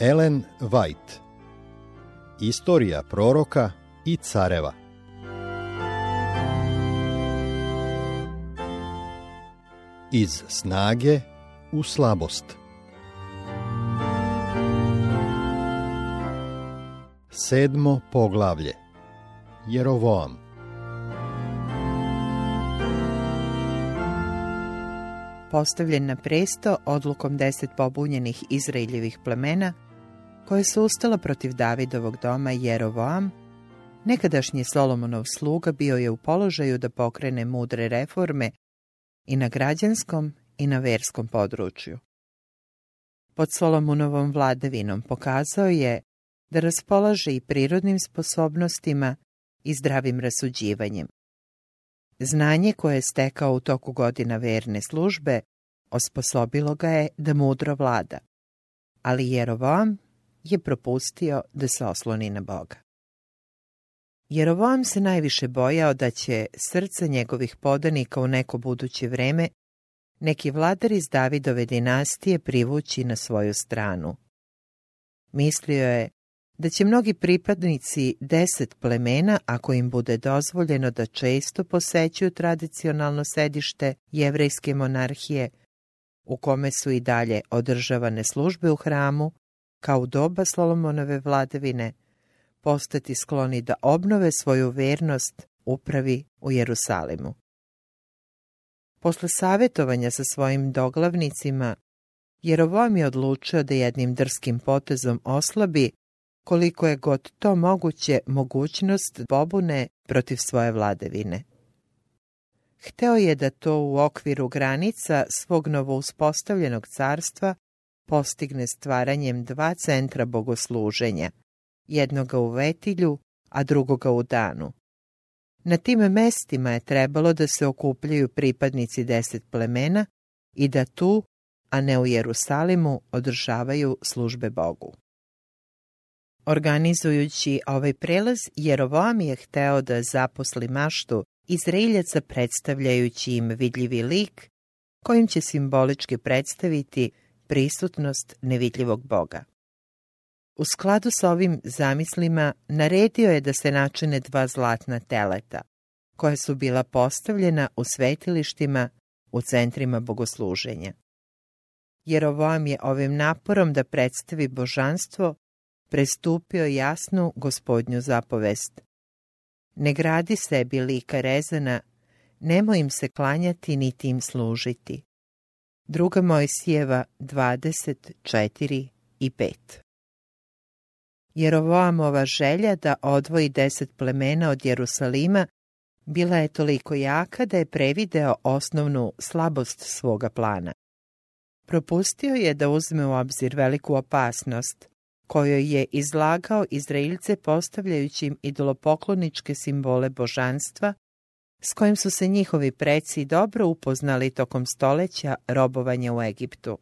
Ellen White. Istorija proroka i careva. Iz snage u slabost. Sedmo poglavlje. Jerovoam. Postavljen na presto odlukom deset pobunjenih Izraeljevih plemena, koje su ustala protiv Davidovog doma Jerovoam, nekadašnji Solomonov sluga bio je u položaju da pokrene mudre reforme i na građanskom i na verskom području. Pod Solomonovom vladavinom pokazao je da raspolaže i prirodnim sposobnostima i zdravim rasuđivanjem. Znanje koje je stekao u toku godina verne službe osposobilo ga je da mudro vlada, ali Jerovam je propustio da se osloni na Boga. Jerovam se najviše bojao da će srca njegovih podanika u neko buduće vreme neki vladar iz Davidove dinastije privući na svoju stranu. Mislio je da će mnogi pripadnici deset plemena, ako im bude dozvoljeno da često posećuju tradicionalno sedište jevrejske monarhije, u kome su i dalje održavane službe u hramu, kao u doba Solomonove vladavine, postati skloni da obnove svoju vernost upravi u Jerusalimu. Posle savjetovanja sa svojim doglavnicima, Jerovom je odlučio da jednim drskim potezom oslabi koliko je god to moguće mogućnost pobune protiv svoje vladevine. Hteo je da to u okviru granica svog novo uspostavljenog carstva postigne stvaranjem dva centra bogosluženja, jednoga u Vetilju, a drugoga u Danu. Na tim mestima je trebalo da se okupljaju pripadnici deset plemena i da tu, a ne u Jerusalimu, održavaju službe Bogu. Organizujući ovaj prelaz, Jerovoam je hteo da zaposli maštu Izraeljaca predstavljajući im vidljivi lik, kojim će simbolički predstaviti prisutnost nevidljivog Boga. U skladu s ovim zamislima naredio je da se načine dva zlatna teleta, koja su bila postavljena u svetilištima u centrima bogosluženja. Jerovoam je ovim naporom da predstavi božanstvo prestupio jasnu gospodnju zapovest. Ne gradi sebi lika rezana, nemoj im se klanjati niti im služiti. Druga Mojsijeva 24 i 5 Jerovoamova želja da odvoji deset plemena od Jerusalima bila je toliko jaka da je prevideo osnovnu slabost svoga plana. Propustio je da uzme u obzir veliku opasnost, kojoj je izlagao Izraelce postavljajući im idolopokloničke simbole božanstva, s kojim su se njihovi preci dobro upoznali tokom stoleća robovanja u Egiptu.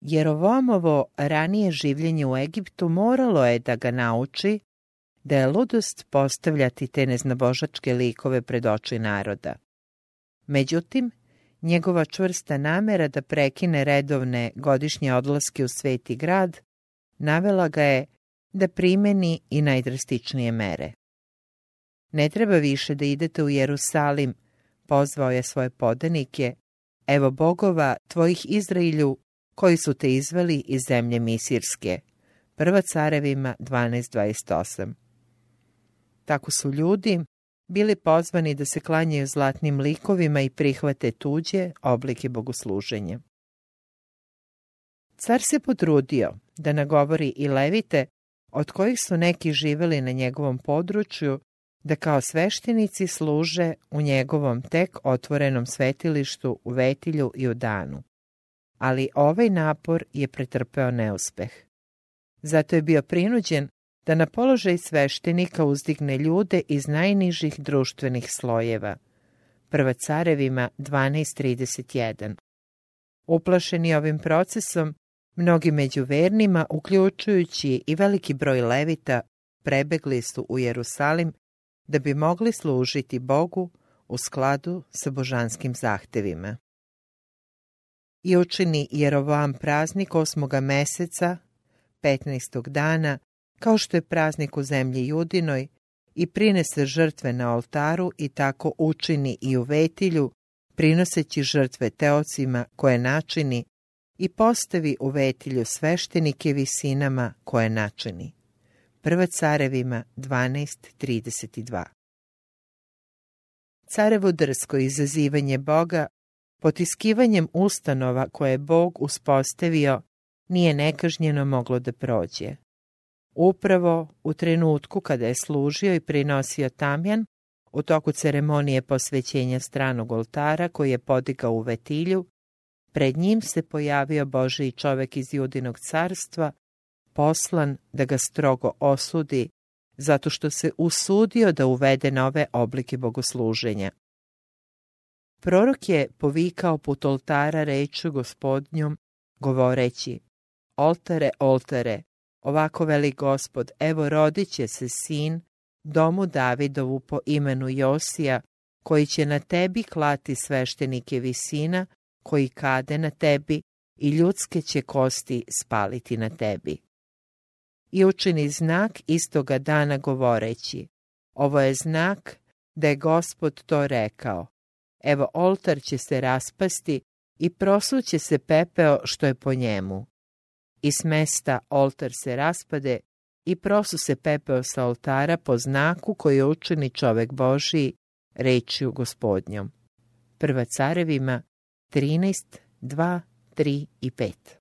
Jerovomovo ranije življenje u Egiptu moralo je da ga nauči da je ludost postavljati te neznabožačke likove pred oči naroda. Međutim, njegova čvrsta namera da prekine redovne godišnje odlaske u sveti grad navela ga je da primeni i najdrastičnije mere. Ne treba više da idete u Jerusalim, pozvao je svoje podanike, evo bogova tvojih Izrailju koji su te izveli iz zemlje Misirske. Prva carevima 12.28 Tako su ljudi bili pozvani da se klanjaju zlatnim likovima i prihvate tuđe oblike bogosluženja. Car se potrudio da nagovori i levite, od kojih su neki živeli na njegovom području, da kao sveštenici služe u njegovom tek otvorenom svetilištu u Vetilju i u Danu. Ali ovaj napor je pretrpeo neuspeh. Zato je bio prinuđen da na položaj sveštenika uzdigne ljude iz najnižih društvenih slojeva. Prva carevima 12.31. Uplašeni ovim procesom, Mnogi među vernima, uključujući i veliki broj levita, prebegli su u Jerusalim da bi mogli služiti Bogu u skladu sa božanskim zahtevima. I učini Jerovam praznik osmoga meseca, 15. dana, kao što je praznik u zemlji Judinoj, i prinese žrtve na oltaru i tako učini i u vetilju, prinoseći žrtve teocima koje načini i postavi u vetilju sveštenike visinama koje načini. Prva carevima 12.32 Carevo drsko izazivanje Boga potiskivanjem ustanova koje je Bog uspostavio nije nekažnjeno moglo da prođe. Upravo u trenutku kada je služio i prinosio tamjan, u toku ceremonije posvećenja stranog oltara koji je podigao u vetilju, pred njim se pojavio Božiji čovek iz Judinog carstva, poslan da ga strogo osudi, zato što se usudio da uvede nove oblike bogosluženja. Prorok je povikao put oltara reču gospodnjom, govoreći, Oltare, oltare, ovako veli gospod, evo rodit će se sin, domu Davidovu po imenu Josija, koji će na tebi klati sveštenike visina, koji kade na tebi i ljudske će kosti spaliti na tebi. I učini znak istoga dana govoreći, ovo je znak da je gospod to rekao. Evo oltar će se raspasti i prosuće se pepeo što je po njemu. I s mesta oltar se raspade i prosu se pepeo sa oltara po znaku koji učini čovek Božiji rečju gospodnjom. Prva carevima 13, 2, 3 i 5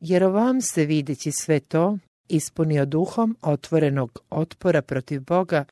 Jerovam se videći sve to ispunio duhom otvorenog otpora protiv Boga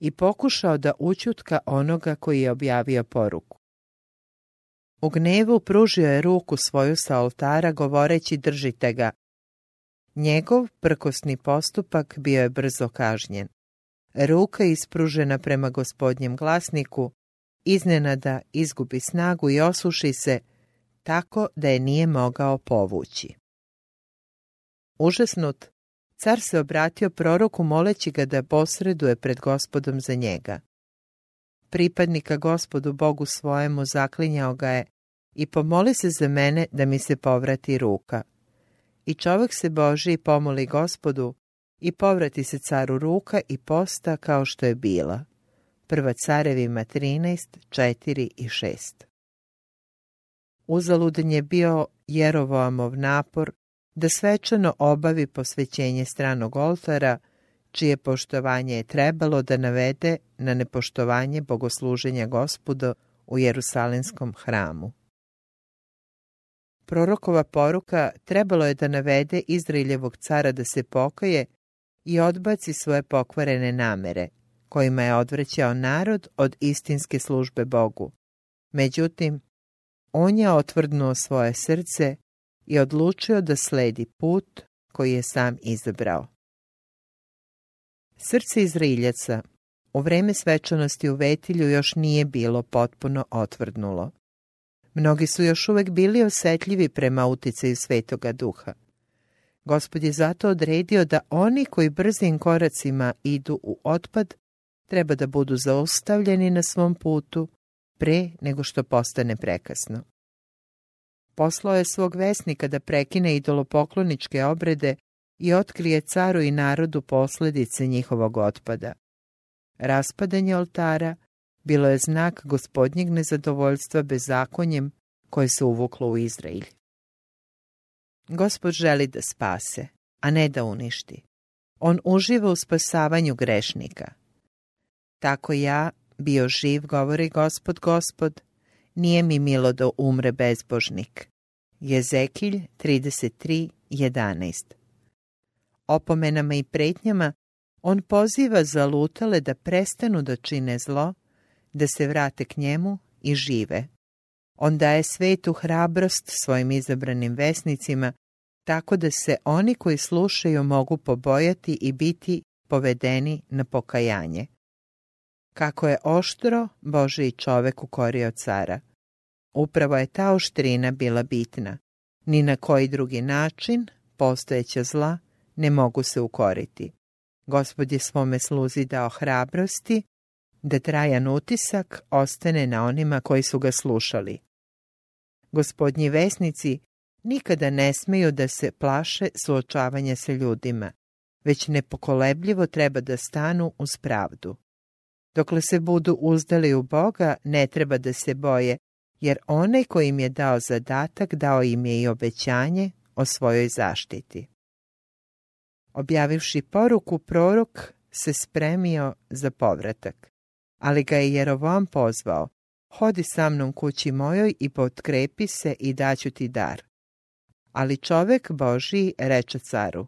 i pokušao da učutka onoga koji je objavio poruku. U gnevu pružio je ruku svoju sa oltara govoreći držite ga. Njegov prkosni postupak bio je brzo kažnjen. Ruka ispružena prema gospodnjem glasniku, iznenada izgubi snagu i osuši se, tako da je nije mogao povući. Užasnut, car se obratio proroku moleći ga da posreduje pred gospodom za njega. Pripadnika gospodu Bogu svojemu zaklinjao ga je i pomoli se za mene da mi se povrati ruka. I čovjek se Boži pomoli gospodu i povrati se caru ruka i posta kao što je bila. Prva carevima 13, 4 i 6. Uzaludan je bio Jerovoamov napor da svečano obavi posvećenje stranog oltara, čije poštovanje je trebalo da navede na nepoštovanje bogosluženja gospoda u Jerusalimskom hramu. Prorokova poruka trebalo je da navede Izraeljevog cara da se pokaje i odbaci svoje pokvarene namere, kojima je odvrećao narod od istinske službe Bogu. Međutim, on je otvrdnuo svoje srce i odlučio da sledi put koji je sam izabrao. Srce Izraeljaca u vreme svečanosti u Vetilju još nije bilo potpuno otvrdnulo. Mnogi su još uvek bili osjetljivi prema uticaju svetoga duha. Gospod je zato odredio da oni koji brzim koracima idu u otpad, treba da budu zaustavljeni na svom putu pre nego što postane prekasno. Poslao je svog vesnika da prekine idolopokloničke obrede i otkrije caru i narodu posljedice njihovog otpada. Raspadanje oltara bilo je znak gospodnjeg nezadovoljstva bezakonjem koje se uvuklo u Izraelj. Gospod želi da spase, a ne da uništi. On uživa u spasavanju grešnika. Tako ja, bio živ, govori gospod, gospod, nije mi milo da umre bezbožnik. Jezekilj 33.11 Opomenama i pretnjama on poziva zalutale da prestanu da čine zlo, da se vrate k njemu i žive. On daje svetu hrabrost svojim izabranim vesnicima, tako da se oni koji slušaju mogu pobojati i biti povedeni na pokajanje. Kako je oštro Boži čovek ukorio cara. Upravo je ta oštrina bila bitna. Ni na koji drugi način postojeća zla ne mogu se ukoriti. Gospod je svome sluzi dao hrabrosti da trajan utisak ostane na onima koji su ga slušali. Gospodnji vesnici nikada ne smiju da se plaše suočavanja sa ljudima, već nepokolebljivo treba da stanu uz pravdu. Dokle se budu uzdali u Boga, ne treba da se boje, jer onaj koji im je dao zadatak, dao im je i obećanje o svojoj zaštiti. Objavivši poruku, prorok se spremio za povratak, ali ga je Jerovam pozvao, hodi sa mnom kući mojoj i potkrepi se i daću ti dar. Ali čovek Boži reče caru,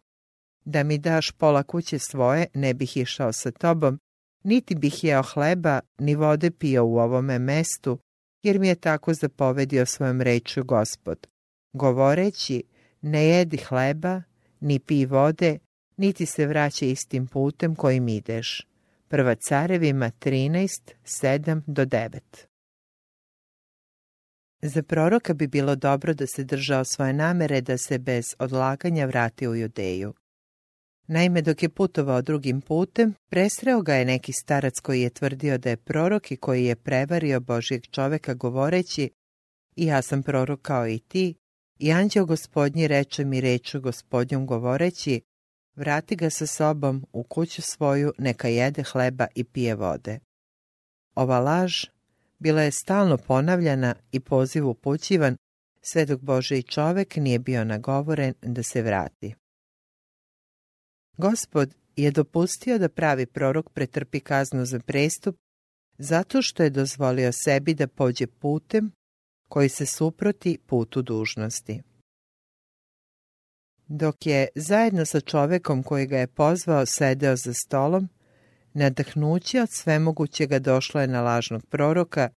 da mi daš pola kuće svoje, ne bih išao sa tobom, niti bih jeo hleba, ni vode pio u ovome mestu, jer mi je tako zapovedio svojom rečju gospod, govoreći, ne jedi hleba, ni pi vode, niti se vraća istim putem kojim ideš. Prva carevima 13, 7 do 9. Za proroka bi bilo dobro da se držao svoje namere da se bez odlaganja vrati u Judeju. Naime, dok je putovao drugim putem, presreo ga je neki starac koji je tvrdio da je prorok i koji je prevario Božijeg čoveka govoreći i ja sam prorok kao i ti, i anđeo gospodnji reče mi reču gospodnjom govoreći vrati ga sa sobom u kuću svoju, neka jede hleba i pije vode. Ova laž bila je stalno ponavljana i poziv upućivan, sve dok Bože i čovek nije bio nagovoren da se vrati. Gospod je dopustio da pravi prorok pretrpi kaznu za prestup zato što je dozvolio sebi da pođe putem koji se suproti putu dužnosti. Dok je zajedno sa čovekom koji ga je pozvao sedeo za stolom, nadahnuće od svemogućega došlo je na lažnog proroka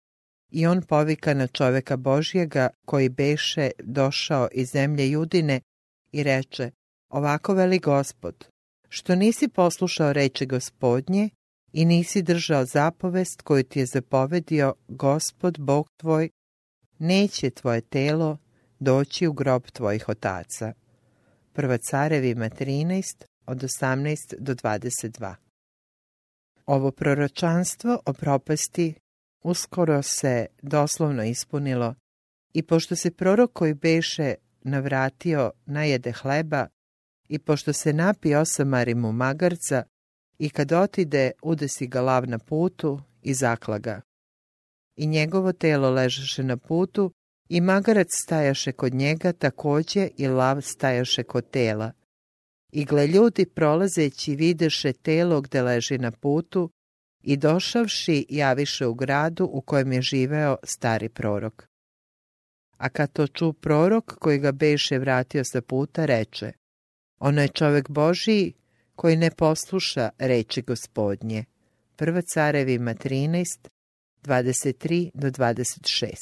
i on povika na čoveka Božjega koji beše došao iz zemlje Judine i reče, ovako veli gospod, što nisi poslušao reči gospodnje i nisi držao zapovest koju ti je zapovedio gospod Bog tvoj, neće tvoje telo doći u grob tvojih otaca. Prva carevima 13 od 18 do 22. Ovo proročanstvo o propasti uskoro se doslovno ispunilo i pošto se prorok koji beše navratio najede hleba i pošto se napi osamari mu magarca i kad otide udesi ga lav na putu i zaklaga. I njegovo telo ležaše na putu i magarac stajaše kod njega takođe i lav stajaše kod tela. I gle ljudi prolazeći videše telo gde leži na putu i došavši javiše u gradu u kojem je živeo stari prorok. A kad to ču prorok koji ga beše vratio sa puta, reče Ono je čovek Božiji koji ne posluša reči gospodnje. Prva carevima 13, 23 do 26.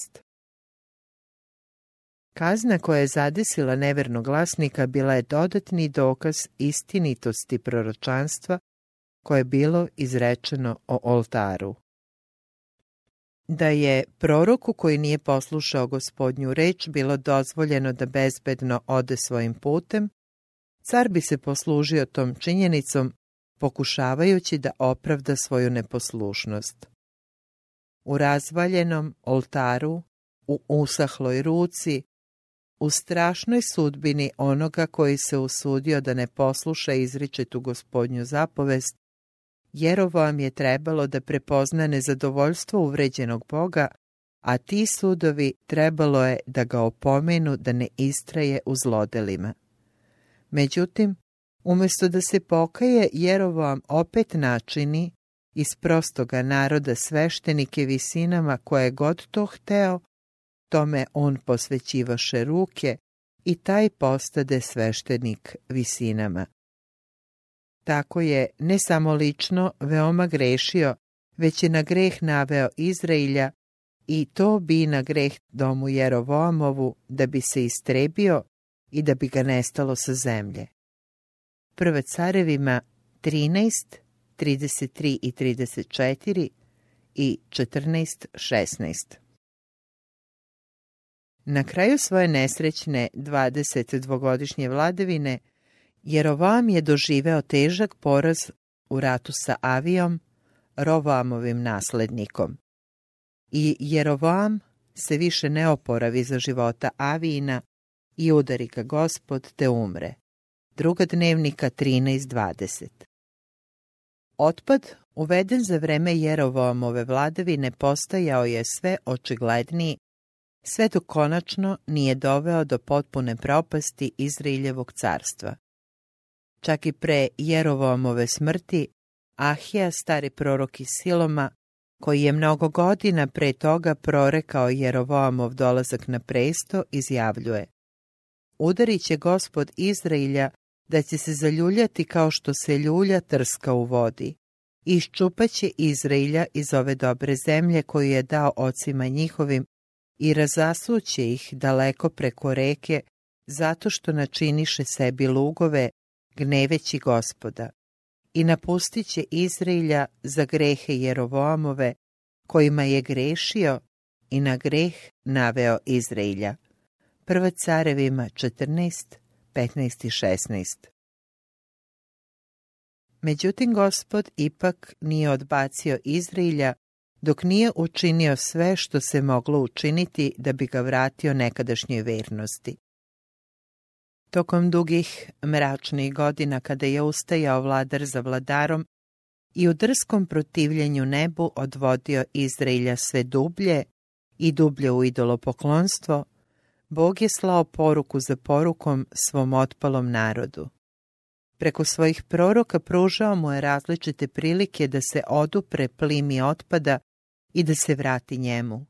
Kazna koja je zadesila nevernog glasnika bila je dodatni dokaz istinitosti proročanstva koje je bilo izrečeno o oltaru. Da je proroku koji nije poslušao gospodnju reč bilo dozvoljeno da bezbedno ode svojim putem, car bi se poslužio tom činjenicom pokušavajući da opravda svoju neposlušnost. U razvaljenom oltaru, u usahloj ruci, u strašnoj sudbini onoga koji se usudio da ne posluša izričetu gospodnju zapovest, Jerovoam je trebalo da prepozna nezadovoljstvo uvređenog Boga, a ti sudovi trebalo je da ga opomenu da ne istraje u zlodelima. Međutim, umesto da se pokaje, Jerovoam opet načini iz prostoga naroda sveštenike visinama koje god to hteo, tome on posvećivaše ruke i taj postade sveštenik visinama. Tako je ne samo lično veoma grešio, već je na greh naveo Izrailja i to bi na greh domu Jerovoamovu da bi se istrebio i da bi ga nestalo sa zemlje. Prve carevima 13, 33 i 34 i 14, 16. Na kraju svoje nesrećne 22-godišnje vladavine, Jerovam je doživeo težak poraz u ratu sa Avijom, Rovamovim naslednikom. I Jerovam se više ne oporavi za života Avijina i udari ga gospod te umre. Druga dnevnika 13.20 Otpad, uveden za vreme Jerovoamove vladavine, postajao je sve očigledniji, sve dok konačno nije doveo do potpune propasti Izraeljevog carstva. Čak i pre Jerovoamove smrti, Ahija, stari prorok iz Siloma, koji je mnogo godina pre toga prorekao Jerovoamov dolazak na presto, izjavljuje Udarit će gospod Izrailja da će se zaljuljati kao što se ljulja trska u vodi. Iščupaće Izrailja iz ove dobre zemlje koju je dao ocima njihovim i razasuće ih daleko preko reke zato što načiniše sebi lugove gneveći gospoda i napustit će Izrailja za grehe Jerovoamove, kojima je grešio i na greh naveo Izrailja. Prva carevima 14, 15 i 16. Međutim, gospod ipak nije odbacio Izrailja dok nije učinio sve što se moglo učiniti da bi ga vratio nekadašnjoj vernosti. Tokom dugih mračnih godina kada je ustajao vladar za vladarom i u drskom protivljenju nebu odvodio Izraelja sve dublje i dublje u idolopoklonstvo, Bog je slao poruku za porukom svom otpalom narodu. Preko svojih proroka pružao mu je različite prilike da se odupre plimi otpada i da se vrati njemu.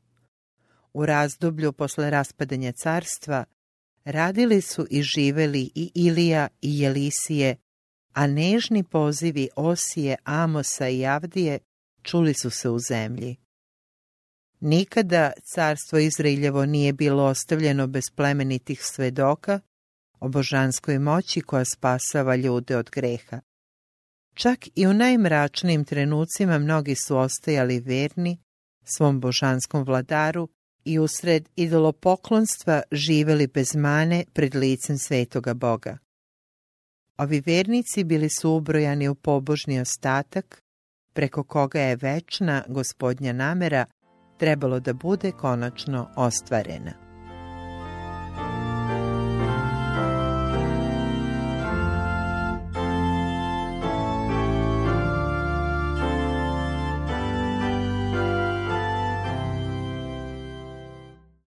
U razdoblju posle raspadanja carstva radili su i živeli i Ilija i Jelisije, a nežni pozivi Osije, Amosa i Avdije čuli su se u zemlji. Nikada carstvo Izraeljevo nije bilo ostavljeno bez plemenitih svedoka o božanskoj moći koja spasava ljude od greha. Čak i u najmračnijim trenucima mnogi su ostajali verni svom božanskom vladaru i usred idolopoklonstva živeli bez mane pred licem svetoga Boga. Ovi vernici bili su ubrojani u pobožni ostatak, preko koga je večna gospodnja namera trebalo da bude konačno ostvarena.